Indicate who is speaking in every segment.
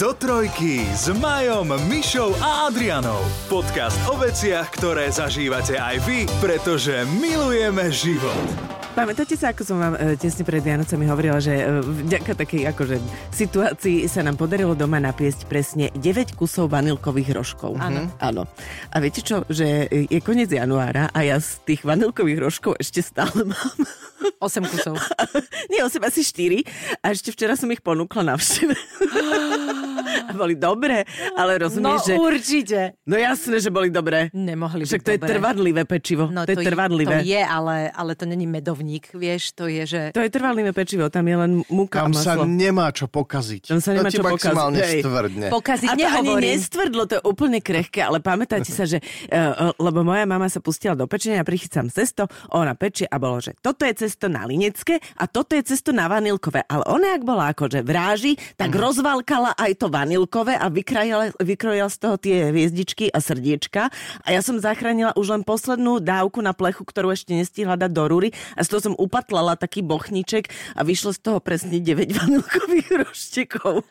Speaker 1: Do trojky s Majom, Mišou a Adrianou. Podcast o veciach, ktoré zažívate aj vy, pretože milujeme život.
Speaker 2: Pamätáte sa, ako som vám e, tesne pred Vianocami hovorila, že e, vďaka takej akože, situácii sa nám podarilo doma napiesť presne 9 kusov vanilkových rožkov.
Speaker 3: Áno.
Speaker 2: Áno. A viete čo, že je koniec januára a ja z tých vanilkových rožkov ešte stále mám
Speaker 3: 8 kusov.
Speaker 2: Nie, 8, asi 4. A ešte včera som ich ponúkla na všteve. Boli dobré, ale
Speaker 3: No
Speaker 2: rozumieš, že...
Speaker 3: určite.
Speaker 2: No jasné, že boli dobré.
Speaker 3: Nemohli
Speaker 2: Však
Speaker 3: byť
Speaker 2: to je
Speaker 3: dobré.
Speaker 2: trvadlivé pečivo.
Speaker 3: No
Speaker 2: to, je trvadlivé.
Speaker 3: To je, ale, ale to není medovník, vieš, to je, že...
Speaker 2: To je trvadlivé pečivo, tam je len múka
Speaker 4: Tam
Speaker 2: a
Speaker 4: sa nemá čo pokaziť.
Speaker 2: Tam sa nemá
Speaker 4: to
Speaker 2: čo pokaziť,
Speaker 4: maximálne
Speaker 2: hej.
Speaker 4: stvrdne.
Speaker 3: Pokaziť
Speaker 2: A to ani nestvrdlo, to je úplne krehké, ale pamätáte sa, že uh, lebo moja mama sa pustila do pečenia, prichycam cesto, ona pečie a bolo, že toto je cesto na linecké a toto je cesto na vanilkové. Ale ona, ak bola akože vráži, tak
Speaker 4: Mhm.
Speaker 2: rozvalkala aj to vanilkové a vykrojila, vykrojila z toho tie hviezdičky a srdiečka. A ja som zachránila už len poslednú dávku na plechu, ktorú ešte nestihla dať do rúry a z toho som upatlala taký bochniček a vyšlo z toho presne 9 vanilkových roštekov.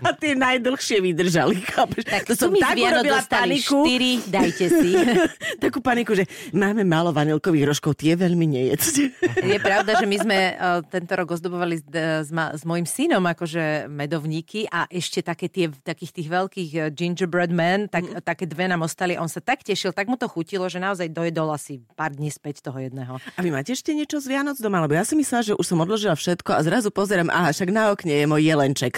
Speaker 2: A tie najdlhšie vydržali, chápeš?
Speaker 3: Tak
Speaker 2: to som tak urobila paniku.
Speaker 3: 4, dajte si.
Speaker 2: Takú paniku, že máme málo vanilkových rožkov, tie veľmi nejedzte.
Speaker 3: Je pravda, že my sme uh, tento rok ozdobovali s, s, mojim synom akože medovníky a ešte také tie, takých tých veľkých uh, gingerbread men, tak,
Speaker 2: Mhm.
Speaker 3: také dve nám ostali. On sa tak tešil, tak mu to chutilo, že naozaj dojedol asi pár dní späť toho jedného.
Speaker 2: A vy máte ešte niečo z Vianoc doma? Lebo ja si myslela, že už som odložila všetko a zrazu pozerám, aha, však na okne je môj jelenček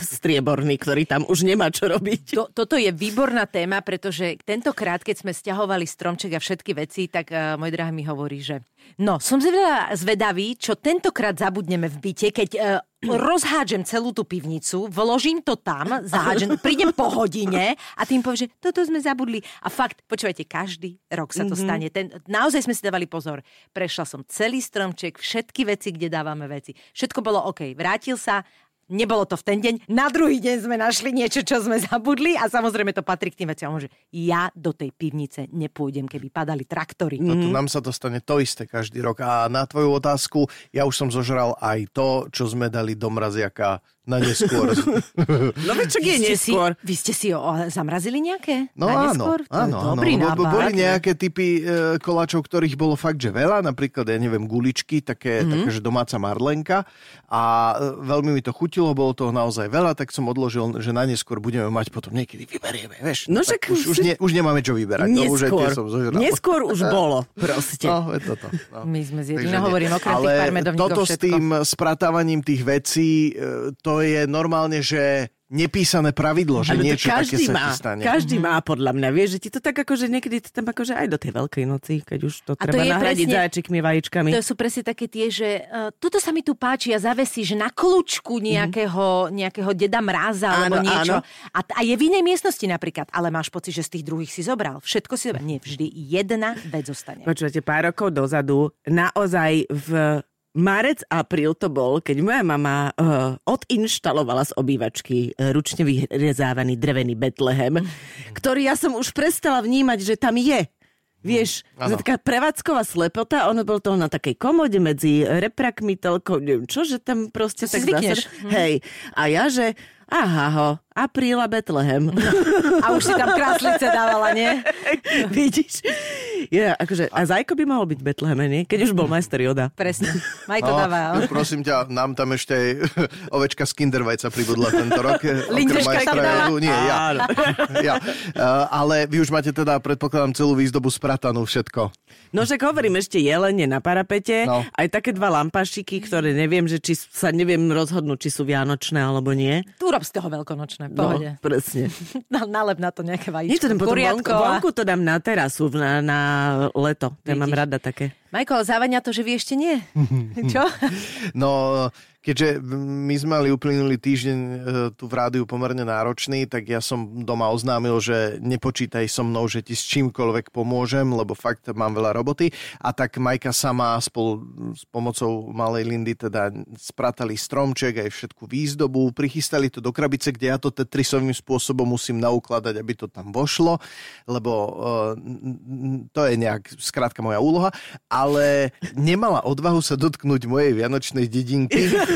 Speaker 2: strieborný, ktorý tam už nemá čo robiť.
Speaker 3: To, toto je výborná téma, pretože tentokrát, keď sme stiahovali stromček a všetky veci, tak uh, môj drahý mi hovorí, že no, som zvedavý, čo tentokrát zabudneme v byte, keď uh, rozhádžem celú tú pivnicu, vložím to tam, zahádžem, prídem po hodine a tým povie, že toto sme zabudli. A fakt, počúvajte, každý rok sa to mm-hmm. stane. Ten, naozaj sme si dávali pozor. Prešla som celý stromček, všetky veci, kde dávame veci. Všetko bolo OK. Vrátil sa Nebolo to v ten deň. Na druhý deň sme našli niečo, čo sme zabudli a samozrejme to patrí k tým veciam, že ja do tej pivnice nepôjdem, keby padali traktory.
Speaker 4: No to nám sa to stane to isté každý rok. A na tvoju otázku, ja už som zožral aj to, čo sme dali do mraziaka na neskôr.
Speaker 2: No veď čo je
Speaker 3: Vy ste si,
Speaker 2: neskôr?
Speaker 3: vy ste si o, zamrazili nejaké?
Speaker 4: No
Speaker 3: Na
Speaker 4: áno,
Speaker 3: neskôr? To
Speaker 4: áno, áno.
Speaker 3: Dobrý
Speaker 4: Bo- bo-
Speaker 3: nápad.
Speaker 4: Boli nejaké typy e, koláčov, ktorých bolo fakt, že veľa, napríklad, ja neviem, guličky, také,
Speaker 3: Mhm.
Speaker 4: mm-hmm. také že domáca marlenka a e, veľmi mi to chutilo, bolo toho naozaj veľa, tak som odložil, že na neskôr budeme mať potom niekedy vyberieme, vieš.
Speaker 2: No
Speaker 4: tak
Speaker 2: však
Speaker 4: už, už,
Speaker 2: si-
Speaker 4: ne, už nemáme čo vyberať. No, už tie
Speaker 2: Neskôr.
Speaker 4: som zožral.
Speaker 2: Neskôr už bolo, proste.
Speaker 4: No, je toto. No.
Speaker 3: My sme no
Speaker 4: nie.
Speaker 3: hovorím, okrem
Speaker 4: Ale
Speaker 3: tých pár medovníkov
Speaker 4: toto s
Speaker 3: všetko.
Speaker 4: tým spratávaním tých vecí, e, to je normálne, že nepísané pravidlo, že
Speaker 2: Ale to
Speaker 4: niečo také
Speaker 2: každý
Speaker 4: sa
Speaker 2: má,
Speaker 4: ti stane.
Speaker 2: každý má podľa mňa, vieš, že ti to tak akože niekedy to tam akože aj do tej veľkej noci, keď už to
Speaker 3: A to
Speaker 2: treba
Speaker 3: je
Speaker 2: nahradiť
Speaker 3: presne-
Speaker 2: zajačikmi, vajíčkami.
Speaker 3: To sú presne také tie, že uh, toto sa mi tu páči a zavesíš na kľúčku nejakého, nejakého deda mráza alebo
Speaker 2: Mhm. Áno,
Speaker 3: niečo.
Speaker 2: áno.
Speaker 3: A, a je v inej miestnosti napríklad, ale máš pocit, že z tých druhých si zobral. Všetko si zobral. Nie, vždy jedna vec zostane.
Speaker 2: Počúvate, pár rokov dozadu, naozaj v marec, apríl to bol, keď moja mama uh, odinštalovala z obývačky uh, ručne vyrezávaný drevený Betlehem, ktorý ja som už prestala vnímať, že tam je. Vieš, ano. taká prevádzková slepota, ono bol to na takej komode medzi reprakmi, telkou, neviem čo, že tam proste
Speaker 3: si
Speaker 2: tak
Speaker 3: zvykneš.
Speaker 2: zásad- Hej, a ja, že aha ho, apríl a Betlehem.
Speaker 3: A už si tam kráslice dávala, nie?
Speaker 2: Vidíš? Ja, akože, a Zajko by mohol byť v Betleheme, nie? Keď už bol majster Joda.
Speaker 3: Presne. Majko
Speaker 4: No,
Speaker 3: dáva.
Speaker 4: no, prosím ťa, nám tam ešte aj ovečka z Kindervajca pribudla tento rok.
Speaker 3: Lindeška tam?
Speaker 4: Jodu. Nie, ja. Ja. Uh, ale vy už máte teda, predpokladám, celú výzdobu spratanú všetko.
Speaker 2: No však hovorím ešte jelene na parapete,
Speaker 4: No.
Speaker 2: aj také dva lampašiky, ktoré neviem, že či sa neviem rozhodnúť, či sú vianočné alebo nie.
Speaker 3: Tu rob z toho veľkonočné, v
Speaker 2: No,
Speaker 3: pohode.
Speaker 2: presne.
Speaker 3: Na, nalep na to nejaké
Speaker 2: Nie to
Speaker 3: vajíčko,
Speaker 2: tam potom vonku, vonku to dám na terasu, na, na leto. Ja mám rada také.
Speaker 3: Majko, ale závania to, že vy ešte nie. Čo?
Speaker 4: No, keďže my sme mali uplynulý týždeň e, tu v rádiu pomerne náročný, tak ja som doma oznámil, že nepočítaj so mnou, že ti s čímkoľvek pomôžem, lebo fakt mám veľa roboty. A tak Majka sama spolu s pomocou malej Lindy teda spratali stromček aj všetku výzdobu, prichystali to do krabice, kde ja to tetrisovým spôsobom musím naukladať, aby to tam vošlo, lebo uh, to je nejak skrátka moja úloha, ale nemala odvahu sa dotknúť mojej vianočnej dedinky.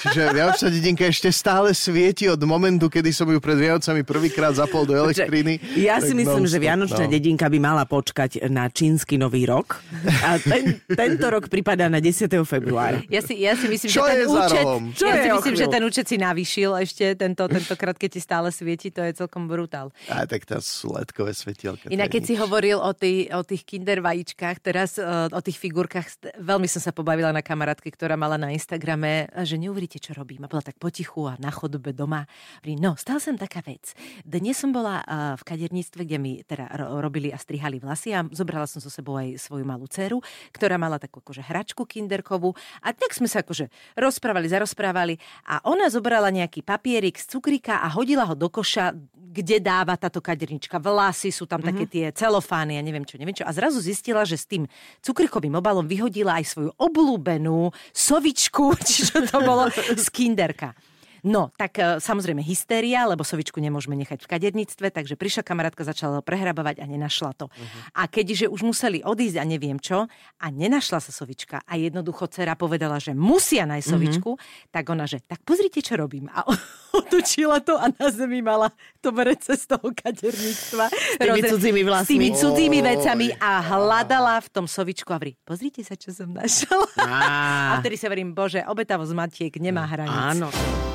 Speaker 4: Čiže Vianočná dedinka ešte stále svieti od momentu, kedy som ju pred Vianocami prvýkrát zapol do elektriny.
Speaker 2: Ja si myslím, že Vianočná
Speaker 4: no.
Speaker 2: dedinka by mala počkať na čínsky nový rok. A ten, tento rok pripadá na 10. februára.
Speaker 3: Ja si, ja si myslím,
Speaker 4: Čo
Speaker 3: že ten účet?
Speaker 2: Čo
Speaker 3: ja si myslím, že ten účet si navýšil ešte tento, tentokrát, keď ti stále svieti, to je celkom brutál.
Speaker 4: Á, tak to sú ledkové svetielka.
Speaker 3: Inak keď si
Speaker 4: nič.
Speaker 3: hovoril o, tý, o tých kinder vajíčkach, teraz uh, o tých figurkách, veľmi som sa pobavila na kamarátke, ktorá mala na Instagrame, a že neuveríte, čo robím. A bola tak potichu a na chodbe doma. No, stala som taká vec. Dnes som bola v kaderníctve, kde mi teda ro- robili a strihali vlasy a zobrala som so sebou aj svoju malú dceru, ktorá mala takú akože hračku kinderkovú a tak sme sa akože rozprávali, zarozprávali a ona zobrala nejaký papierik z cukrika a hodila ho do koša, kde dáva táto kadernička. Vlasy sú tam také tie celofány, ja neviem čo, neviem čo. A zrazu zistila, že s tým cukrikovým obalom vyhodila aj svoju obľúbenú sovičku, čiže to bolo z kinderka. No, tak e, samozrejme hystéria, lebo sovičku nemôžeme nechať v kaderníctve, takže prišla kamarátka, začala ho prehrabovať a nenašla to. A keďže už museli odísť a neviem čo, a nenašla sa sovička a jednoducho dcera povedala, že musia nájsť sovičku, tak ona, že tak pozrite, čo robím. A otočila to a na zemi mala to brece z toho kaderníctva. S
Speaker 2: tými cudzými
Speaker 3: S
Speaker 2: vlasmi.
Speaker 3: tými cudzými
Speaker 4: Oj.
Speaker 3: vecami a hľadala v tom sovičku a vrí, pozrite sa, čo som našla. A vtedy sa verím, bože, obetavosť matiek nemá hraníc.
Speaker 2: áno.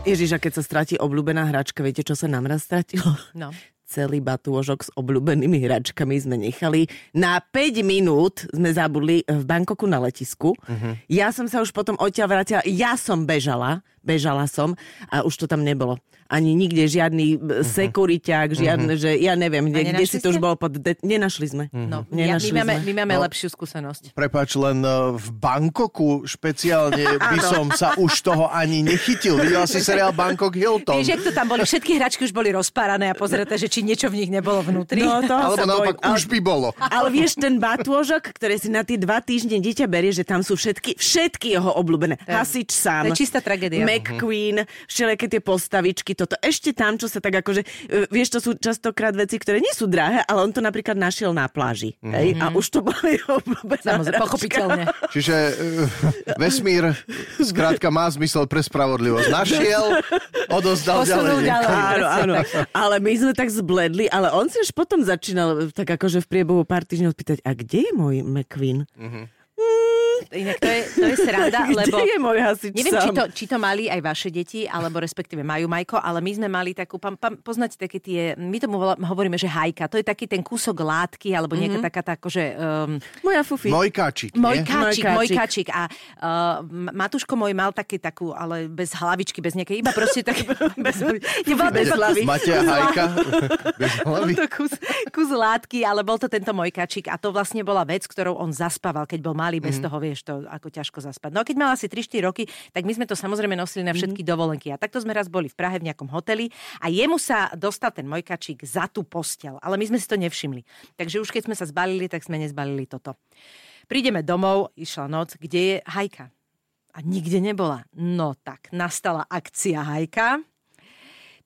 Speaker 2: Ježiš, a keď sa stratí obľúbená hračka, viete, čo sa nám raz stratilo?
Speaker 3: No.
Speaker 2: Celý batôžok s obľúbenými hračkami sme nechali. Na 5 minút sme zabudli v Bankoku na letisku. Uh-huh. Ja som sa už potom odtiaľ vrátila. Ja som bežala, bežala som a už to tam nebolo. Ani nikde žiadny uh-huh. sekuriťák, žiadne, že ja neviem, kde, kde
Speaker 3: nenašli
Speaker 2: si to už bolo pod... De- nenašli sme.
Speaker 3: No, ja, my
Speaker 2: Nenašli
Speaker 3: máme,
Speaker 2: sme.
Speaker 3: my máme
Speaker 4: No.
Speaker 3: lepšiu skúsenosť.
Speaker 4: Prepač, len eh, v Bangkoku špeciálne by som sa už toho ani nechytil. Videla si seriál Bangkok Hilton.
Speaker 3: Vieš, jak to tam boli, všetky hračky už boli rozpárané a pozrieté, že či niečo v nich nebolo vnútri.
Speaker 2: No, to
Speaker 4: Alebo naopak
Speaker 2: bojím.
Speaker 4: už by bolo.
Speaker 2: Ale vieš, ten batôžok, ktoré si na tie dva týždne dieťa berie, že tam sú všetky, všetky jeho obľúbené. Hasič sám.
Speaker 3: to je čistá tragédia.
Speaker 2: McQueen, všelijaké tie postavičky, toto. Ešte tam, čo sa tak akože, e, vieš, to sú častokrát veci, ktoré nie sú drahé, ale on to napríklad našiel na pláži. Hej? A už to obľúbená
Speaker 3: Samozrejme, pochopiteľne.
Speaker 4: Čiže uh, vesmír skrátka má zmysel pre spravodlivosť. Našiel, odozdal
Speaker 3: Posunul
Speaker 4: ďalej.
Speaker 3: ďalej.
Speaker 2: Áno, áno. Ale my sme tak zbledli, ale on si už potom začínal tak akože v priebehu pár týždňov pýtať, a kde je môj McQueen?
Speaker 3: Inak to je, to je sranda,
Speaker 2: Kde
Speaker 3: lebo...
Speaker 2: je môj hasič
Speaker 3: Neviem,
Speaker 2: sám?
Speaker 3: či to, či to mali aj vaše deti, alebo respektíve majú Majko, ale my sme mali takú, pam, pam, poznáte také tie, my tomu hovoríme, že hajka, to je taký ten kúsok látky, alebo nejaká taká tá, akože... Um,
Speaker 2: Moja fufi.
Speaker 4: Mojkáčik,
Speaker 3: môj
Speaker 4: nie?
Speaker 3: káčik,
Speaker 2: Môj
Speaker 3: môj
Speaker 2: káčik.
Speaker 3: káčik. A uh, Matúško môj mal také takú, ale bez hlavičky, bez nejakej, iba proste tak... bez, nebola
Speaker 2: Bez
Speaker 3: iba
Speaker 2: hlavy.
Speaker 3: kus-
Speaker 4: Máte hajka bez
Speaker 3: bol
Speaker 4: hlavy.
Speaker 3: to kus, kus látky, ale bol to tento môj kačik a to vlastne bola vec, ktorou on zaspával, keď bol malý, bez toho vieš to ako ťažko zaspať. No a keď mal asi 3-4 roky, tak my sme to samozrejme nosili na všetky dovolenky. A takto sme raz boli v Prahe v nejakom hoteli a jemu sa dostal ten môj kačík za tú postel, ale my sme si to nevšimli. Takže už keď sme sa zbalili, tak sme nezbalili toto. Prídeme domov, išla noc, kde je hajka? A nikde nebola. No tak, nastala akcia hajka.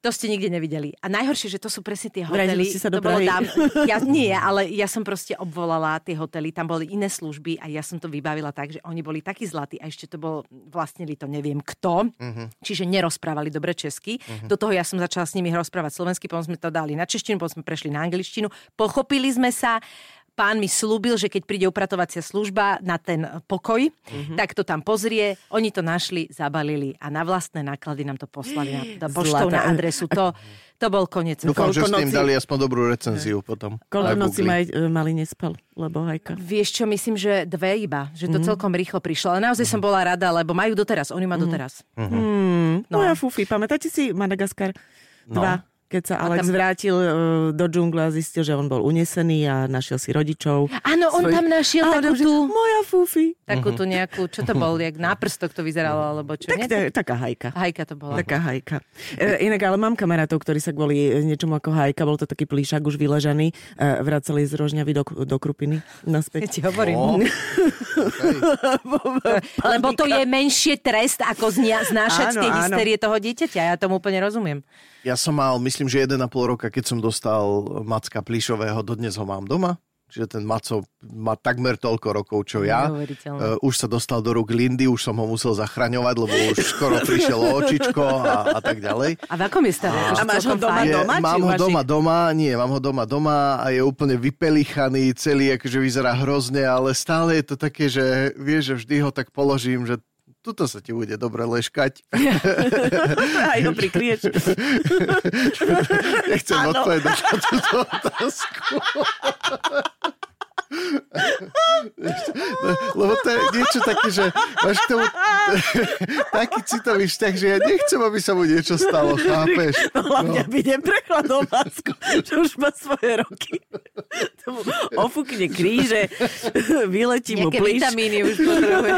Speaker 3: To ste nikde nevideli. A najhoršie, že to sú presne tie hotely.
Speaker 2: ste sa do Prahy?
Speaker 3: dám... ja, nie, ale ja som proste obvolala tie hotely, tam boli iné služby a ja som to vybavila tak, že oni boli takí zlatí a ešte to bol, vlastnili to neviem kto, uh-huh. čiže nerozprávali dobre česky. Uh-huh. Do toho ja som začala s nimi rozprávať slovensky, potom sme to dali na češtinu, potom sme prešli na angličtinu, pochopili sme sa, Pán mi slúbil, že keď príde upratovacia služba na ten pokoj, mm-hmm. tak to tam pozrie. Oni to našli, zabalili a na vlastné náklady nám to poslali na, na poštou na adresu. To, to bol koniec.
Speaker 4: Dúfam, že
Speaker 2: Koľko
Speaker 4: s tým
Speaker 2: noci-
Speaker 4: dali aspoň dobrú recenziu potom.
Speaker 2: Koľko noci maj, mali nespal, lebo hajka.
Speaker 3: Vieš čo, myslím, že dve iba, že
Speaker 2: Mhm.
Speaker 3: to mm-hmm. celkom rýchlo prišlo. Ale naozaj som bola rada, lebo majú doteraz, oni majú doteraz.
Speaker 2: Hmm,
Speaker 3: No.
Speaker 2: Moja fufi, pamätáte si Madagaskar 2? Keď sa Alex
Speaker 3: tam-
Speaker 2: vrátil e, do džungle a zistil, že on bol unesený a našiel si rodičov.
Speaker 3: Áno, on
Speaker 2: Svoj-
Speaker 3: tam našiel
Speaker 2: A
Speaker 3: takú tú,
Speaker 2: Moja fufi.
Speaker 3: takú tú nejakú, čo to bol, jak náprstok to vyzeralo, alebo čo?
Speaker 2: Tak, je taká hajka.
Speaker 3: Hajka to bola.
Speaker 2: Taká hajka. E, inak, ale mám kamarátov, ktorí sa kvôli e, niečomu ako hajka, bol to taký plíšak už vyležaný, e, vracali z Rožňavy do, do Krupiny
Speaker 3: Ja
Speaker 2: naspäť.
Speaker 3: ti hovorím.
Speaker 4: Ó,
Speaker 3: Lebo to je menšie trest, ako znášať
Speaker 2: Áno,
Speaker 3: tie
Speaker 2: áno.
Speaker 3: hysterie toho dieťaťa. Ja tomu úplne rozumiem.
Speaker 4: Ja som mal, myslím, že 1,5 roka, keď som dostal Macka Plišového, dodnes ho mám doma. čiže ten Maco má takmer toľko rokov, čo ja. Uh, už sa dostal do rúk Lindy, už som ho musel zachraňovať, lebo už skoro prišiel očičko a, a tak ďalej.
Speaker 3: A v akom je stave?
Speaker 2: A máš ho doma,
Speaker 4: Je,
Speaker 2: doma?
Speaker 4: mám ho doma doma, nie, mám ho doma doma a je úplne vypelichaný, celý akože vyzerá hrozne, ale stále je to také, že vieš, že vždy ho tak položím, že tuto sa ti bude dobre leškať.
Speaker 2: Aj ho prikrieš.
Speaker 4: Nechcem odpovedať na túto otázku. Lebo to je niečo také, že máš k tomu taký citový vzťah, že ja nechcem, aby sa mu niečo stalo, chápeš?
Speaker 2: No, hlavne, aby neprechladol masku, že už má svoje roky. Tomu ofúkne kríže, vyletí mu plíš.
Speaker 3: vitamíny už potrebuje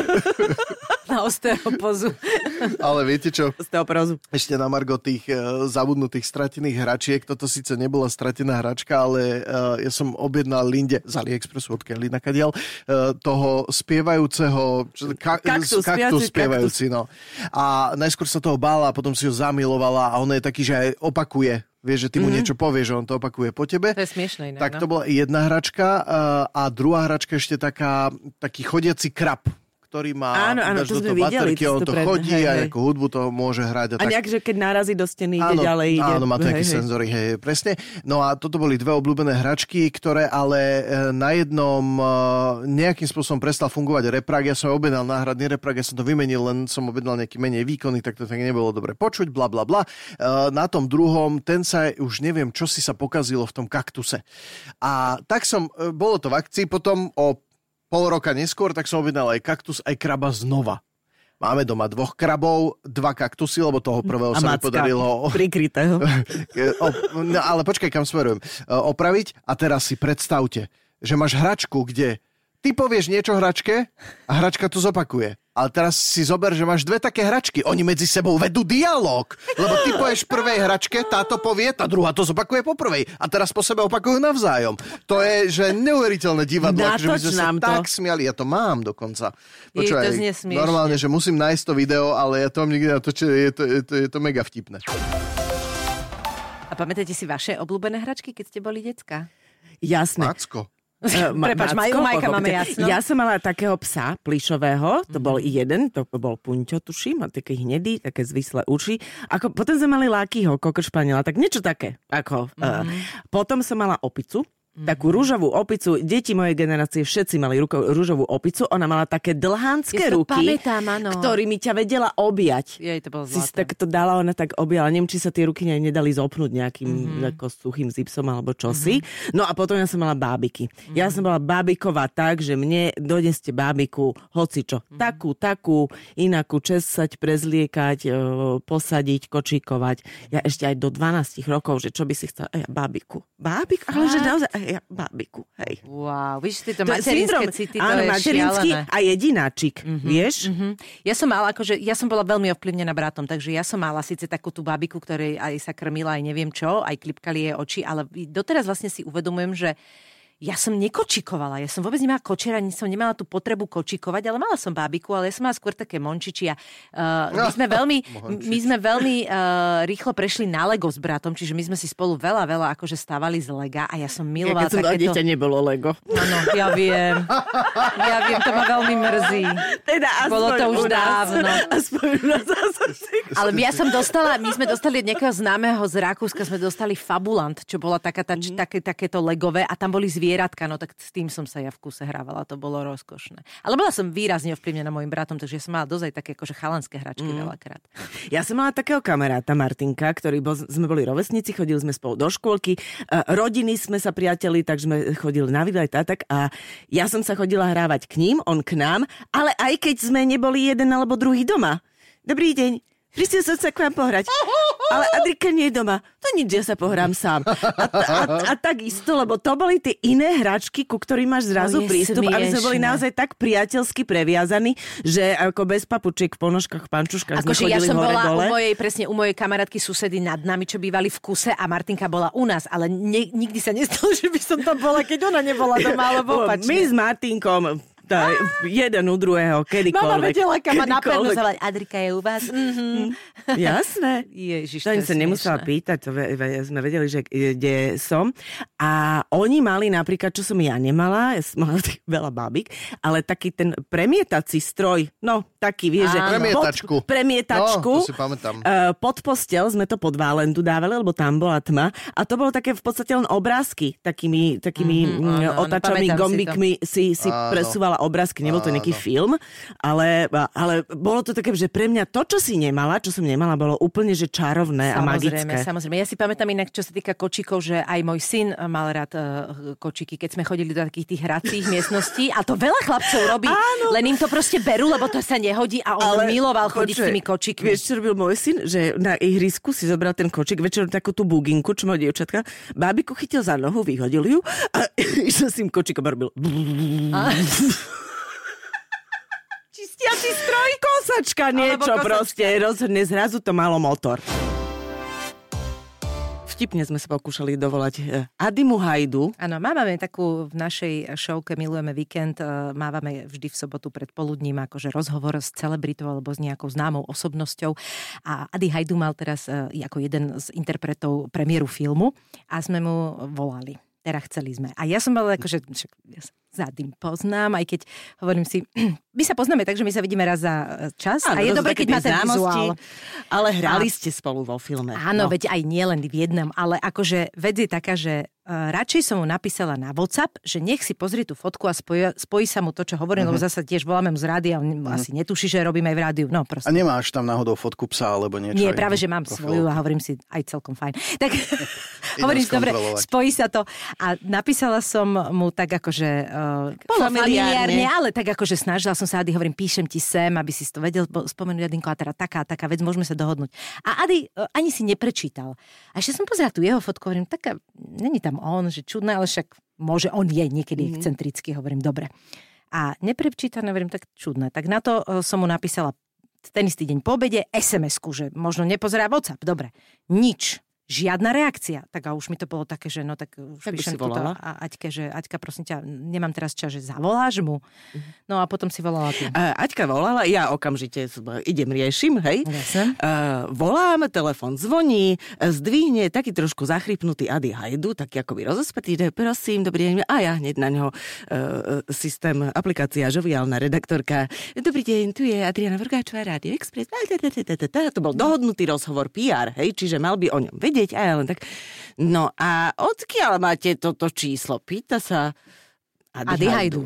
Speaker 3: na osteopozu.
Speaker 4: Ale viete čo?
Speaker 2: Prozu.
Speaker 4: Ešte na margo tých uh, zabudnutých stratených hračiek, toto síce nebola stratená hračka, ale uh, ja som objednal Linde z AliExpressu, odkiaľ nakadiaľ, uh, toho spievajúceho ka,
Speaker 2: Kaktus,
Speaker 4: kaktus spievajúci, no. A najskôr sa toho bála, potom si ho zamilovala a on je taký, že aj opakuje. Vieš, že ty mu mm-hmm. niečo povieš, že on to opakuje po tebe.
Speaker 3: To je smiešné inak,
Speaker 4: Tak
Speaker 3: no.
Speaker 4: to bola jedna hračka uh, a druhá hračka ešte taká, taký chodiaci krab ktorý má
Speaker 2: Áno, áno, to sme videli,
Speaker 4: baterky,
Speaker 2: to
Speaker 4: on
Speaker 2: to pred-
Speaker 4: chodí
Speaker 2: hej,
Speaker 4: a nejakú hudbu to môže hrať. A,
Speaker 2: A
Speaker 4: tak
Speaker 2: nejak, že keď narazí do steny, ide
Speaker 4: áno,
Speaker 2: ďalej. Ide.
Speaker 4: Áno, má to nejaké senzory, hej, presne. No a toto boli dve obľúbené hračky, ktoré ale e, na jednom e, nejakým spôsobom prestal fungovať reprag. Ja som objednal náhradný reprag, ja som to vymenil, len som objednal nejaký menej výkonný, tak to tak nebolo dobre počuť, bla bla bla. E, Na tom druhom, ten sa už neviem, čo si sa pokazilo v tom kaktuse. A tak som, bolo to v akcii, potom o pol roka neskôr, tak som objednal aj kaktus, aj kraba znova. Máme doma dvoch krabov, dva kaktusy, lebo toho prvého
Speaker 2: A
Speaker 4: sa mi podarilo
Speaker 2: prikrytého.
Speaker 4: o, no, ale počkaj, kam smerujem. O, opraviť a teraz si predstavte, že máš hračku, kde ty povieš niečo hračke a hračka to zopakuje. Ale teraz si zober, že máš dve také hračky. Oni medzi sebou vedú dialog. Lebo ty povieš prvej hračke, táto povie, tá druhá to zopakuje po prvej. A teraz po sebe opakujú navzájom. To je, že neuveriteľné divadlo. akože my sme sa
Speaker 2: to.
Speaker 4: tak smiali. Ja to mám dokonca.
Speaker 3: Jej, to
Speaker 4: normálne, že musím nájsť to video, ale ja to mám nikdy natočené. Je to, je to, je to mega vtipné.
Speaker 3: A pamätáte si vaše obľúbené hračky, keď ste boli decka?
Speaker 2: Jasné.
Speaker 4: Macko.
Speaker 2: Ma-
Speaker 3: Prepač,
Speaker 2: Macko,
Speaker 3: Maj- u Majka máme jasno.
Speaker 2: Ja som mala takého psa plišového, to bol jeden, to bol Punťo, tuším, a taký hnedý, také zvislé uši. Ako, potom sme mali Lákyho, kokr španiela, tak niečo také. Ako, uh, potom som mala opicu, takú rúžovú opicu. Deti mojej generácie všetci mali ruko, rúžovú opicu. Ona mala také dlhánske
Speaker 3: Ja
Speaker 2: ruky,
Speaker 3: pamätám,
Speaker 2: ktorými ťa vedela objať.
Speaker 3: Jej, to bolo
Speaker 2: Si si
Speaker 3: zlaté.
Speaker 2: tak to dala, ona tak objala. Neviem, či sa tie ruky nedali zopnúť nejakým mm-hmm. ako suchým zipsom alebo čosi. Mm-hmm. No a potom ja som mala bábiky. Mm-hmm. Ja som bola bábiková tak, že mne doneste bábiku hocičo. Mm-hmm. Takú, takú, inakú česať, prezliekať, e, posadiť, kočíkovať. Ja ešte aj do 12 rokov, že čo by si chcela. Ja bábiku. Bábiku? Ale že naozaj, a ja bábiku. Hej.
Speaker 3: Wow, víš, tieto
Speaker 2: To je
Speaker 3: materinské city, to
Speaker 2: áno,
Speaker 3: je
Speaker 2: materinský
Speaker 3: šialené.
Speaker 2: a jedináčik, mm-hmm. vieš?
Speaker 3: Mhm. Ja som mala, akože, ja som bola veľmi ovplyvnená bratom, takže ja som mala síce takú tú babiku, ktorej aj sa krmila, aj neviem čo, aj klipkali jej oči, ale doteraz vlastne si uvedomujem, že ja som nekočikovala, ja som vôbec nemala kočera, ani som nemala tú potrebu kočikovať, ale mala som bábiku, ale ja som mala skôr také mončiči a uh, my sme veľmi, my sme veľmi uh, rýchlo prešli na Lego s bratom, čiže my sme si spolu veľa, veľa akože stávali z Lega a ja som
Speaker 2: Ja,
Speaker 3: milovala
Speaker 2: keď som bola
Speaker 3: takéto...
Speaker 2: dieťa, nebolo Lego.
Speaker 3: Áno, ja viem. Ja viem, to ma veľmi mrzí.
Speaker 2: Teda aspoň
Speaker 3: Bolo to už
Speaker 2: u nás.
Speaker 3: dávno.
Speaker 2: Aspoň u nás.
Speaker 3: Ale ja som dostala, my sme dostali od nejakého známeho z Rakúska, sme dostali Fabulant, čo bola taká, tá, mm-hmm. také, takéto legové a tam boli zvieratka, no tak s tým som sa ja v kuse hrávala, to bolo rozkošné. Ale bola som výrazne ovplyvnená mojim bratom, takže som mala dozaj také akože chalanské hračky mm. veľakrát.
Speaker 2: Ja som mala takého kamaráta Martinka, ktorý bol, sme boli rovesníci, chodili sme spolu do škôlky, e, rodiny sme sa priateli, tak sme chodili na výlet a tak a ja som sa chodila hrávať k ním, on k nám, ale aj keď sme neboli jeden alebo druhý doma. Dobrý deň. Prišiel som sa k vám pohrať. Ale Adrika nie je doma. To nič, ja sa pohrám sám. A, a, a takisto, lebo to boli tie iné hračky, ku ktorým máš zrazu
Speaker 3: To
Speaker 2: prístup, aby sme boli naozaj tak priateľsky previazaní, že ako bez papučiek v ponožkách, pančuškách sme
Speaker 3: Akože ja som
Speaker 2: hore
Speaker 3: bola
Speaker 2: dole.
Speaker 3: u mojej, presne u mojej kamarátky susedy nad nami, čo bývali v kuse a Martinka bola u nás, ale ne, nikdy sa nestalo, že by som tam bola, keď ona nebola doma, alebo
Speaker 2: My s Martinkom Tá, jeden u druhého,
Speaker 3: Mama
Speaker 2: kedykoľvek.
Speaker 3: vedela, kam napevno zavolať. Adrika je u vás? Mhm.
Speaker 2: Jasné.
Speaker 3: Ježiš,
Speaker 2: To ani sa nemusela pýtať, to ve, ve, sme vedeli, že kde som. A oni mali napríklad, čo som ja nemala, ja som mala tých veľa bábik, ale taký ten premietací stroj, no taký, vieš, že...
Speaker 4: Premietačku.
Speaker 2: Pod, premietačku.
Speaker 4: No, to si pamätám.
Speaker 2: Eh, pod postel sme to pod válendu dávali, lebo tam bola tma. A to bolo také v podstate len obrázky. Takými, takými
Speaker 3: Mhm,
Speaker 2: mm,
Speaker 3: áno, si to.
Speaker 2: gombikmi si, si
Speaker 4: Áno.
Speaker 2: presúvala obrázky. Nebol to nejaký
Speaker 4: Áno.
Speaker 2: film, ale, ale bolo to také, že pre mňa to, čo si nemala, čo som nemala, bolo úplne že čarovné a
Speaker 3: Samozrejme,
Speaker 2: magické.
Speaker 3: samozrejme. Ja si pamätám inak, čo sa týka kočíkov, že aj môj syn mal rád uh, kočiky, keď sme chodili do takých tých hracích miestností. A to veľa chlapcov robí,
Speaker 2: Áno.
Speaker 3: len im to proste berú, lebo to sa nehodí a on miloval chodiť s
Speaker 2: počuj,
Speaker 3: tými kočikmi.
Speaker 2: Vieš, čo robil môj syn? Že na ihrisku si zobral ten kočik, večer takú tú buginku, čo má dievčatka, bábiku chytil za nohu, vyhodil ju a išiel s tým kočikom a robil...
Speaker 3: Čistiaci stroj?
Speaker 2: Kosačka, niečo
Speaker 3: kosačka.
Speaker 2: proste. Rozhodne zrazu to malo motor. Vtipne sme sa pokúšali dovolať eh, Adimu Hajdu.
Speaker 3: Áno, máme takú v našej showke Milujeme víkend, eh, mávame vždy v sobotu pred poludním akože rozhovor s celebritou alebo s nejakou známou osobnosťou. A Adi Hajdu mal teraz eh, ako jeden z interpretov premiéru filmu a sme mu volali. Teda chceli sme. A ja som mala akože, ja sa s Adim poznám, aj keď hovorím si, my sa poznáme tak, že my sa vidíme raz za eh, čas a je dobre, keď má ten
Speaker 2: známosti,
Speaker 3: vizuál.
Speaker 2: Ale hrali ste spolu vo filme.
Speaker 3: Áno,
Speaker 2: No.
Speaker 3: veď aj nie len v jednom, ale akože vec je taká, že uh, radšej som mu napísala na WhatsApp, že nech si pozrie tú fotku a spojí, spojí sa mu to, čo hovorím, uh-huh. lebo zase tiež voláme mu z rádia, on uh-huh. asi netuší, že robíme aj v rádiu. No
Speaker 4: A
Speaker 3: proste.
Speaker 4: nemáš tam náhodou fotku psa alebo niečo?
Speaker 3: Nie, práve, že mám
Speaker 4: profilu?
Speaker 3: svoju a hovorím si aj celkom fajn. Tak hovorím si, dobre, spojí sa to. A napísala som mu tak akože uh,
Speaker 2: Familiárne.
Speaker 3: ale tak akože snažila som sa, Adi, hovorím, píšem ti sem, aby si to vedel po- spomenúť, Adinko, a teda taká, taká vec, môžeme sa dohodnúť. A Adi uh, ani si neprečítal. A ešte som pozerala tú jeho fotku, hovorím, taká, není tam on, že čudné, ale však môže on je niekedy mm-hmm. excentrický, hovorím, dobre. A neprečítané, hovorím, tak čudné. Tak na to uh, som mu napísala ten istý deň po obede SMS-ku, že možno nepozerá WhatsApp. Dobre, nič. Žiadna reakcia. Tak a už mi to bolo také, že no tak už
Speaker 2: Tak
Speaker 3: píšem túto a Aťke, že Aťka, prosím ťa, nemám teraz čas, že zavoláš mu. No a potom si volala ty.
Speaker 2: Uh, Aťka volala, ja okamžite idem, riešim, hej.
Speaker 3: Jasne.
Speaker 2: Uh, volám, telefon zvoní, zdvihne taký trošku zachrypnutý Adi Hajdu, taký akoby rozespatý, že prosím, dobrý deň, a ja hneď na neho uh, systém, aplikácia, žoviálna redaktorka. Dobrý deň, tu je Adriana Vrgáčová, Rádio Express. To bol dohodnutý rozhovor PR, hej, čiže mal by o ňom vedieť a ja len tak. No a odkiaľ máte toto číslo? Pýta sa
Speaker 3: Adi Hajdu.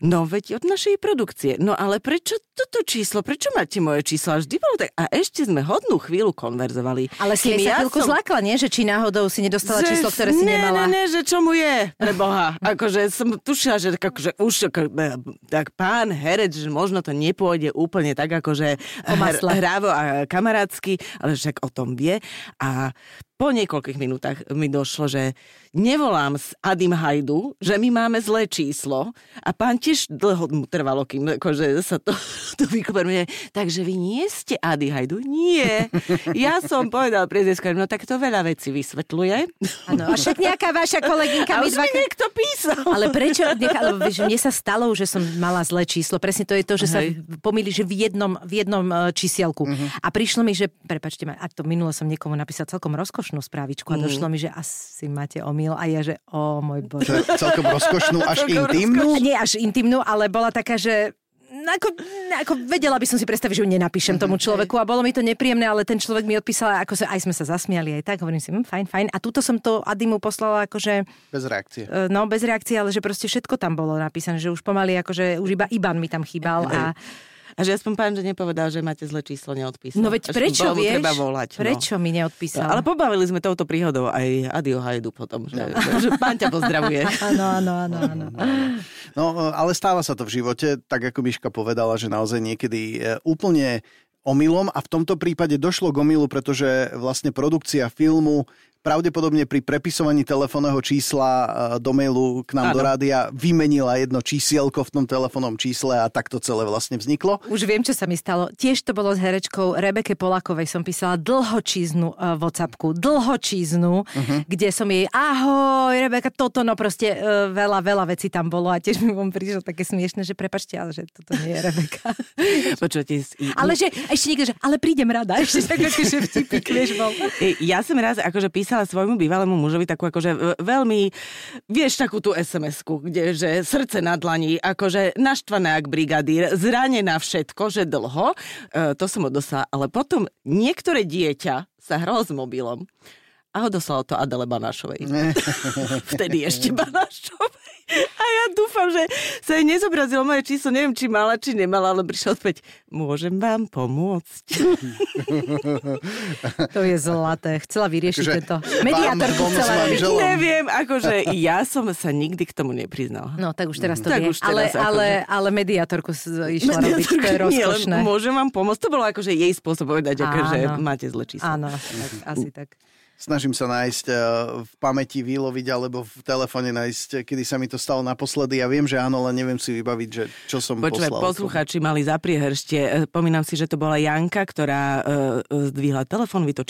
Speaker 2: No veď od našej produkcie. No ale prečo toto číslo? Prečo máte moje číslo? A vždy bolo tak. A ešte sme hodnú chvíľu konverzovali.
Speaker 3: Ale si jej sa
Speaker 2: ja
Speaker 3: chvíľku
Speaker 2: som-
Speaker 3: zlákla, nie? Že či náhodou si nedostala
Speaker 2: že-
Speaker 3: číslo, ktoré si
Speaker 2: ne,
Speaker 3: nemala.
Speaker 2: Ne, ne, že čo mu je, pre Boha. Akože som tušila, že akože už ako, e, tak pán herec, že možno to nepôjde úplne tak akože
Speaker 3: masle.
Speaker 2: hrávo a kamarátsky, ale však o tom vie. A po niekoľkých minútach mi došlo, že nevolám s Adim Hajdu, že my máme zlé číslo a pán tiež dlho mu trvalo, kým akože sa to, to vykoperuje. Takže vy nie ste Adi Hajdu? Nie. Ja som povedal preziesko, no tak to veľa vecí vysvetľuje.
Speaker 3: Áno, a však nejaká vaša kolegynka
Speaker 2: A
Speaker 3: mi dvakrát...
Speaker 2: niekto písal.
Speaker 3: Ale prečo? Nech, ale vieš, mne sa stalo, že som mala zlé číslo. Presne to je to, že sa
Speaker 2: Hej.
Speaker 3: pomýli, že v jednom, v jednom eh, čísielku. A prišlo mi, že, prepačte ma, a to minule som niekomu napísal celkom rozkošnú správičku a došlo mi, že asi máte omyl a ja, že o môj bože.
Speaker 4: Že celkom rozkošnú, až
Speaker 2: Celkom
Speaker 4: intimnú.
Speaker 3: Nie až intimnú, ale bola taká, že ako, ako vedela by som si predstaviť, že ju nenapíšem tomu človeku a bolo mi to nepríjemné, ale ten človek mi odpísal, ako sa, aj sme sa zasmiali aj tak, hovorím si, hm, fajn, fajn. A túto som to Adimu poslala akože,
Speaker 4: Bez reakcie.
Speaker 3: e, no bez reakcie, ale že proste všetko tam bolo napísané, že už pomaly akože už iba Iban mi tam chýbal a
Speaker 2: A že aspoň pán, že nepovedal, že máte zlé číslo, neodpísal.
Speaker 3: no veď
Speaker 2: Až
Speaker 3: prečo, vieš?
Speaker 2: treba volať. no.
Speaker 3: Prečo mi neodpísal?
Speaker 2: Ale pobavili sme touto príhodou aj Adio Hajdu potom, že, že pán ťa pozdravuje.
Speaker 3: Áno, áno, áno, áno.
Speaker 4: No, ale stáva sa to v živote, tak ako Miška povedala, že naozaj niekedy e, úplne
Speaker 5: omylom a v tomto prípade došlo k omylu, pretože vlastne produkcia filmu pravdepodobne pri prepisovaní telefónneho čísla e, do mailu k nám ano. do rádia vymenila jedno čísielko v tom telefónnom čísle a takto celé vlastne vzniklo.
Speaker 3: Už viem, čo sa mi stalo. Tiež to bolo s herečkou Rebeke Polakovej. Som písala dlhočíznu uh, Whatsappku, dlhočíznu, uh-huh. kde som jej ahoj, Rebeka, toto, no proste uh, veľa, veľa vecí tam bolo a tiež mi vám prišlo také smiešne, že prepačte, ale že toto nie je Rebeka.
Speaker 2: Počujete,
Speaker 3: ale že ešte niekto, že ale prídem rada. Ešte tak, že vtipik, vieš, bol.
Speaker 2: Ja som raz akože písala napísala svojmu bývalému mužovi takú akože veľmi, vieš, takú tú SMS-ku, kde že srdce na dlani, akože naštvané ak brigadír, zranená všetko, že dlho. E, to som odoslala, ale potom niektoré dieťa sa hralo s mobilom a odoslalo to Adele Banášovej. Vtedy ešte Banášovej. A ja dúfam, že sa jej nezobrazilo moje číslo, neviem, či mala, či nemala, ale prišiel späť. Môžem vám pomôcť?
Speaker 3: to je zlaté. Chcela vyriešiť akože to. Mediátorku chcela robiť.
Speaker 2: Neviem, akože ja som sa nikdy k tomu nepriznala.
Speaker 3: No, tak už teraz to tak vie. Už teraz, ale, akože... ale, ale mediátorku išla mediátorku, robiť, to je rozkošné.
Speaker 2: Nie, môžem vám pomôcť. To bolo akože jej spôsob povedať, akože máte zle číslo.
Speaker 3: Áno, tak. Asi tak.
Speaker 5: Snažím sa nájsť eh, v pamäti vyloviť alebo v telefóne nájsť, kedy sa mi to stalo naposledy. Ja viem, že áno, ale neviem si vybaviť, že čo som Počúvaj, poslal.
Speaker 2: poslucháči mali zapriehršte. Eh, pomínam si, že to bola Janka, ktorá zdvihla telefón, to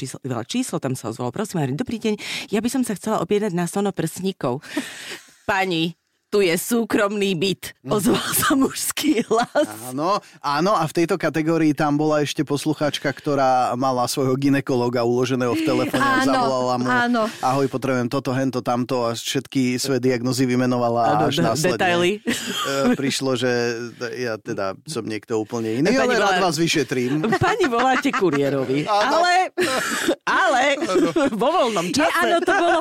Speaker 2: číslo, tam sa ozvalo. Prosím, dobrý deň, ja by som sa chcela opierať na sono prsníkov. Pani, je súkromný byt. Mhm. Ozval sa mužský hlas.
Speaker 5: Áno, áno a v tejto kategórii tam bola ešte posluchačka, ktorá mala svojho ginekologa uloženého v telefóne a zavolala mu áno. ahoj, potrebujem toto, hento, tamto a všetky svoje diagnozy vymenovala áno, až následne. Detaily. E, prišlo, že ja teda som niekto úplne iný, Pani ale volá... rád vás vyšetrím.
Speaker 2: Pani voláte kuriérovi. Ale, ale vo voľnom čase. Nie,
Speaker 3: áno, to bolo...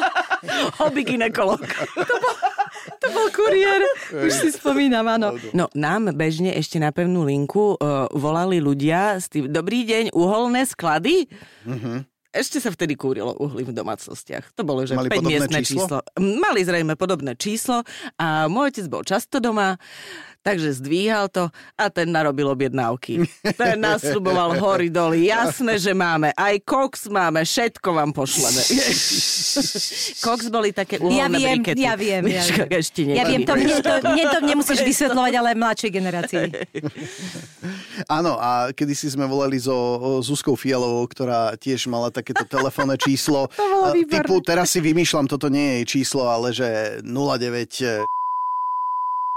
Speaker 2: Hobby ginekolog.
Speaker 3: To bol, to bol kuriér. Už si spomínam, áno.
Speaker 2: No, nám bežne ešte na pevnú linku uh, volali ľudia s tým, dobrý deň, uholné sklady? Uh-huh. Ešte sa vtedy kúrilo uhly v domácnostiach. To bolo, že Mali 5 miestne číslo? číslo. Mali zrejme podobné číslo a môj otec bol často doma, takže zdvíhal to a ten narobil objednávky. Ten nasľuboval hory doly. Jasné, že máme. Aj koks máme, všetko vám pošleme. koks boli také uholné
Speaker 3: ja viem,
Speaker 2: brikety.
Speaker 3: Ja viem, ja viem.
Speaker 2: Ešte
Speaker 3: ja viem, to mne, to, mne to nemusíš vysvetľovať, ale mladšej generácii.
Speaker 5: Áno, a kedy si sme volali so Zuzkou Fialovou, ktorá tiež mala takéto telefónne číslo.
Speaker 3: to bolo
Speaker 5: typu, teraz si vymýšľam, toto nie je jej číslo, ale že 09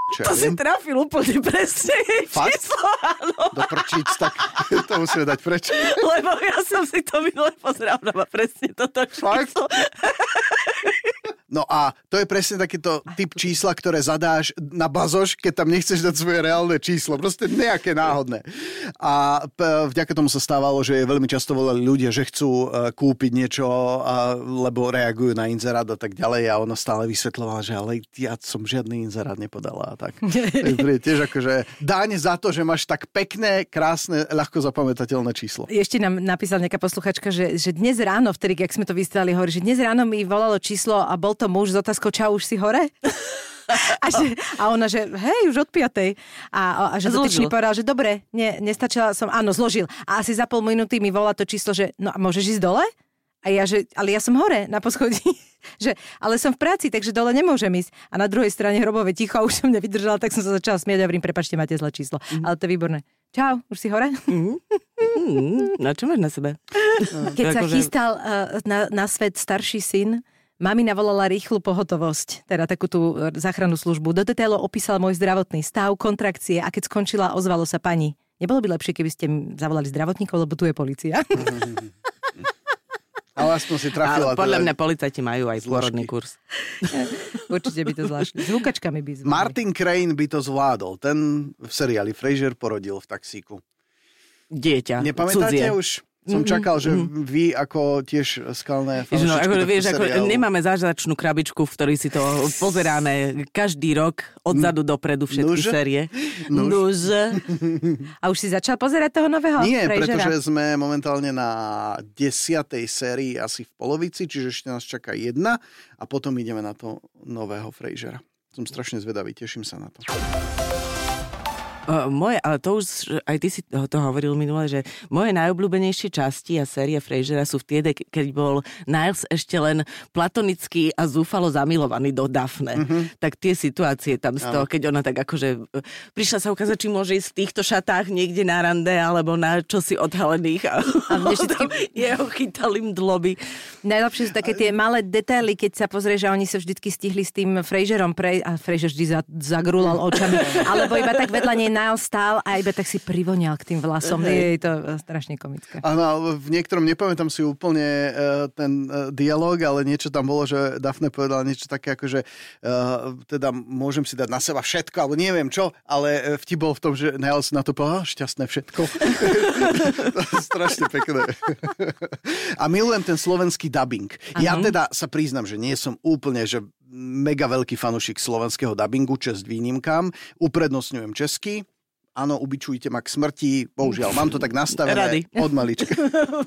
Speaker 2: čo to ja si viem? trafil úplne presne Fakt? číslo, áno.
Speaker 5: Do prčíc, tak to musíme dať preč.
Speaker 2: Lebo ja som si to minule pozrávna presne toto číslo.
Speaker 5: No a to je presne takýto typ čísla, ktoré zadáš na bazoš, keď tam nechceš dať svoje reálne číslo. Proste nejaké náhodné. A vďaka tomu sa stávalo, že veľmi často volali ľudia, že chcú e, kúpiť niečo, lebo reagujú na inzerát a tak ďalej a ona stále vysvetľovala, že ale ja som žiadny inzerát nepodala a tak. Tiež akože dáň za to, že máš tak pekné, krásne, ľahko zapamätateľné číslo.
Speaker 3: Ešte nám napísala nejaká posluchačka, že, že dnes ráno, vtedy, keď sme to vystrali, hovorí, že dnes ráno mi volalo číslo a bol to muž s otázkou, čau, už si hore? A, že, a ona, že hej, už od piatej. A, a že dotyčný povedal, že dobre, ne, nestačila som, áno, zložil. A asi za pol minúty mi volá to číslo, že no a môžeš ísť dole? A ja, že, ale ja som hore na poschodí, že, ale som v práci, takže dole nemôžem ísť. A na druhej strane hrobové ticho a už som nevydržala, tak som sa začala smieť a hovorím, prepačte, máte zlé číslo. Mm. Ale to je výborné. Čau, už si hore? Mm.
Speaker 2: Mm. Na čo máš na sebe?
Speaker 3: Keď sa akože- chystal uh, na, na svet starší syn, Mami navolala rýchlu pohotovosť, teda takú tú e, záchrannú službu. Do detailov opísal môj zdravotný stav, kontrakcie a keď skončila, ozvalo sa pani. Nebolo by lepšie, keby ste zavolali zdravotníkov, lebo tu je policia.
Speaker 5: Ale aspoň si trafila.
Speaker 2: Ale podľa teda mňa policajti majú aj pôrodný kurz.
Speaker 3: Určite by to zvláštne. S húkačkami by zvládli.
Speaker 5: Martin Crane by to zvládol. Ten v seriáli Fraser porodil v taxíku.
Speaker 2: Dieťa.
Speaker 5: Nepamätáte cudzie. už? Som mm-hmm. čakal, že mm-hmm. vy ako tiež skalné
Speaker 2: no, ako, vieš, ako nemáme zážačnú krabičku, v ktorej si to pozeráme každý rok odzadu dopredu všetky Nuž? série.
Speaker 5: Nuž. Nuž.
Speaker 3: A už si začal pozerať toho nového
Speaker 5: Nie,
Speaker 3: Frasera?
Speaker 5: pretože sme momentálne na desiatej sérii asi v polovici, čiže ešte nás čaká jedna a potom ideme na to nového Frasera. Som strašne zvedavý, teším sa na to.
Speaker 2: Moje, ale to už, aj ty si to, to hovoril minule, že moje najobľúbenejšie časti a série Frasera sú v tie, keď bol Niles ešte len platonický a zúfalo zamilovaný do Daphne. Mm-hmm. Tak tie situácie tam z toho, keď ona tak akože prišla sa ukázať, či môže ísť v týchto šatách niekde na rande alebo na čosi odhalených a, a vždycky jeho chytali mdloby.
Speaker 3: Najlepšie sú také tie malé detaily, keď sa pozrie, že oni sa vždycky stihli s tým Fraserom pre... a Fraser vždy za, zagrúlal očami. Alebo iba tak vedľa nej Niall stál a iba tak si privonial k tým vlasom. Je to strašne komické.
Speaker 5: Áno, v niektorom, nepamätám si úplne uh, ten uh, dialog, ale niečo tam bolo, že Daphne povedala niečo také ako, že uh, teda môžem si dať na seba všetko, alebo neviem čo, ale vtip bol v tom, že Niall si na to povedal, šťastné všetko. strašne pekné. a milujem ten slovenský dubbing. Aha. Ja teda sa priznam, že nie som úplne, že mega veľký fanušik slovenského dubbingu, čest výnimkám. Uprednostňujem český, áno, ubičujte ma k smrti, bohužiaľ, mám to tak nastavené
Speaker 2: Rady.
Speaker 5: od malička.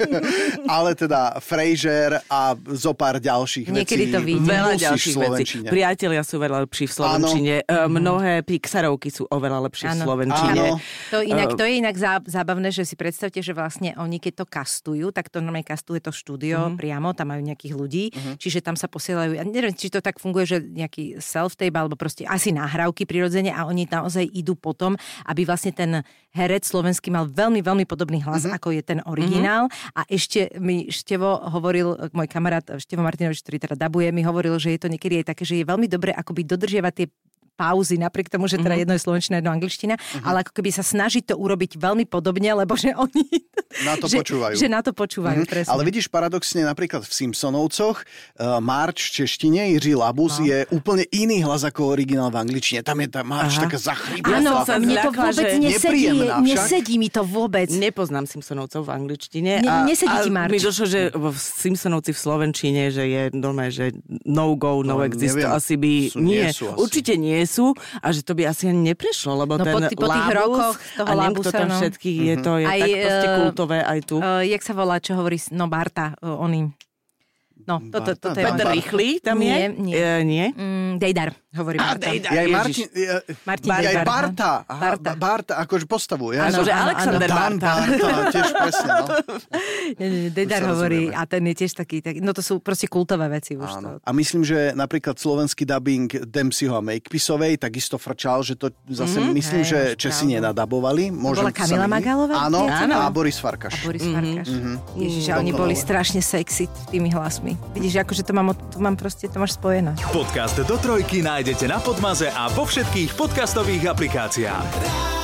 Speaker 5: Ale teda Fraser a zo pár ďalších
Speaker 3: Niekedy
Speaker 5: vecí.
Speaker 3: to vyjde.
Speaker 2: Veľa ďalších vecí. Priatelia sú veľa lepší v Slovenčine. Áno. Mnohé Pixarovky sú oveľa lepšie v Slovenčine.
Speaker 5: Áno.
Speaker 3: To, inak, to je inak zábavné, že si predstavte, že vlastne oni keď to kastujú, tak to normálne kastuje to štúdio uh-huh. priamo, tam majú nejakých ľudí, uh-huh. čiže tam sa posielajú, ja neviem, či to tak funguje, že nejaký self-tape, alebo proste asi nahrávky prirodzene a oni naozaj idú potom, aby vlastne vlastne ten herec slovenský mal veľmi, veľmi podobný hlas, mm-hmm. ako je ten originál. Mm-hmm. A ešte mi Števo hovoril, môj kamarát Števo Martinovič, ktorý teda dabuje, mi hovoril, že je to niekedy aj také, že je veľmi dobré akoby dodržiavať tie pauzy, napriek tomu, že teda mm-hmm. jedno je slovenčina, jedno angličtina, mm-hmm. ale ako keby sa snaží to urobiť veľmi podobne, lebo že oni...
Speaker 5: Na to
Speaker 3: že,
Speaker 5: počúvajú.
Speaker 3: Že na to počúvajú, mm-hmm. presne.
Speaker 5: Ale vidíš, paradoxne napríklad v Simpsonovcoch uh, Marč v češtine, Jiří Labus no. je úplne iný hlas ako originál v angličtine. Tam je tá Marč Aha. taká zachrypnutá.
Speaker 3: Áno, mne to vôbec nesedí, nesedí mi to vôbec.
Speaker 2: Nepoznám Simpsonovcov v angličtine.
Speaker 3: Ne, a, nesedí ti Marč.
Speaker 2: mi došlo, že v Simpsonovci v Slovenčine, že je normálne, že no go, no, no exist, to asi by... Sú, nie, nie sú asi. určite nie sú a že to by asi ani neprešlo, lebo
Speaker 3: no,
Speaker 2: ten
Speaker 3: po, po tých rokoch toho
Speaker 2: a
Speaker 3: Labusa,
Speaker 2: to tam
Speaker 3: no.
Speaker 2: všetky, je to je
Speaker 3: aj,
Speaker 2: tak proste
Speaker 3: uh,
Speaker 2: kultové aj tu.
Speaker 3: Uh, jak sa volá, čo hovorí, no Barta, uh, oný. No, toto, to, to, to je...
Speaker 2: Peter Rýchly tam
Speaker 3: nie,
Speaker 2: je?
Speaker 3: Nie,
Speaker 2: uh, nie?
Speaker 3: Mm, Dejdar, hovorí
Speaker 2: A,
Speaker 3: Barta.
Speaker 2: Dejdar,
Speaker 5: Ja. Martin, ja,
Speaker 3: Martin
Speaker 5: ja aj
Speaker 3: Dejdar, no.
Speaker 5: Barta. Aha,
Speaker 3: Barta.
Speaker 5: Barta, akože postavu. Ja som-
Speaker 2: že
Speaker 3: áno,
Speaker 2: Alexander
Speaker 5: Dan
Speaker 2: Barta.
Speaker 5: Barta, tiež presne, no.
Speaker 3: Nie, nie, nie, Dejdar hovorí, a ten je tiež taký, tak, no to sú proste kultové veci už. To.
Speaker 5: A myslím, že napríklad slovenský dubbing Dempseyho a Makepisovej takisto frčal, že to zase mm-hmm. myslím,
Speaker 3: Hej,
Speaker 5: že Česi nenadabovali. Môžem
Speaker 3: bola Kamila
Speaker 5: myliť.
Speaker 3: Magalová?
Speaker 5: Áno, a Boris Farkaš.
Speaker 3: A Boris Farkaš.
Speaker 5: Mhm.
Speaker 3: Ježiš,
Speaker 5: Mm,
Speaker 3: oni boli strašne sexy tými hlasmi. Vidíš, akože to mám, to mám proste, to máš spojené.
Speaker 1: Podcast do trojky nájdete na Podmaze a vo všetkých podcastových aplikáciách.